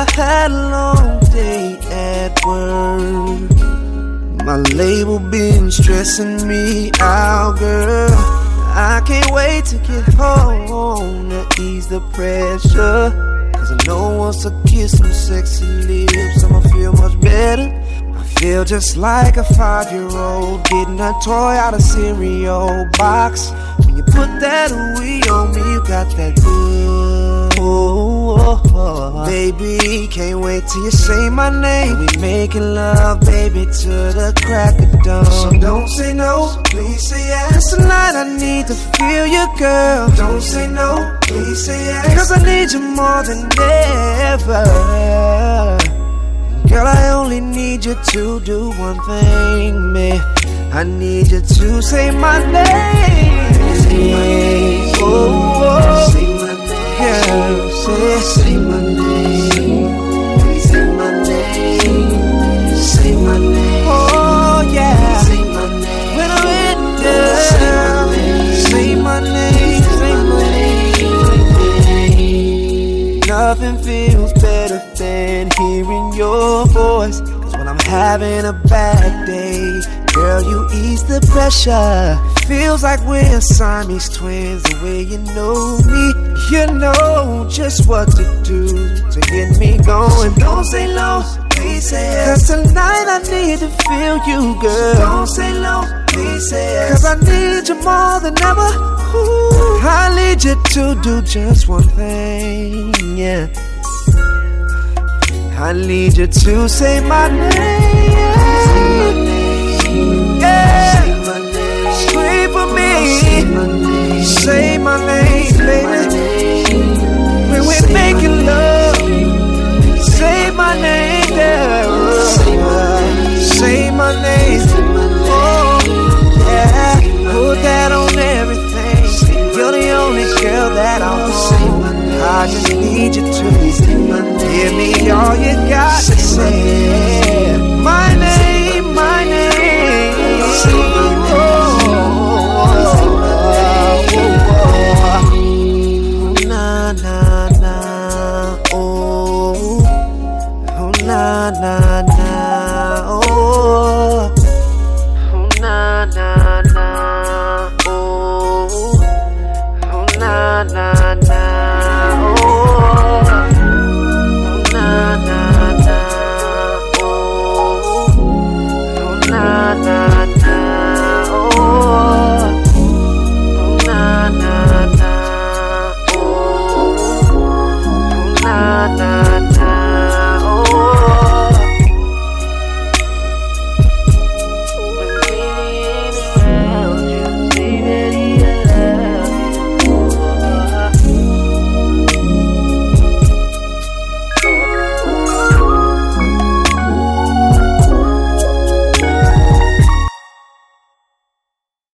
I had a long day at work. My label been stressing me out, girl. I can't wait to get home to ease the pressure. Cause I know once I kiss some sexy lips, I'ma feel much better. I feel just like a five year old getting a toy out of cereal box. When you put that we on me, you got that good Oh, oh, oh. Baby, can't wait till you say my name. We making love, baby, to the crack of dawn. So don't say no, please say yes. Tonight I need to feel you, girl. Don't say no, please say yes. Cause I need you more than ever. Girl, I only need you to do one thing, me. I need you to say my name. Say my name. Oh, oh. Nothing feels better than hearing your voice. Cause when I'm having a bad day, girl, you ease the pressure. Feels like we're Siamese twins the way you know me. You know just what to do to get me going. So Don't say no, please say yes. Cause tonight I need to feel you, girl. So Don't say no, please say yes. Cause I need you more than ever. Ooh, I need you to do just one thing, need you to say my name. I just need you to be, give me. All you got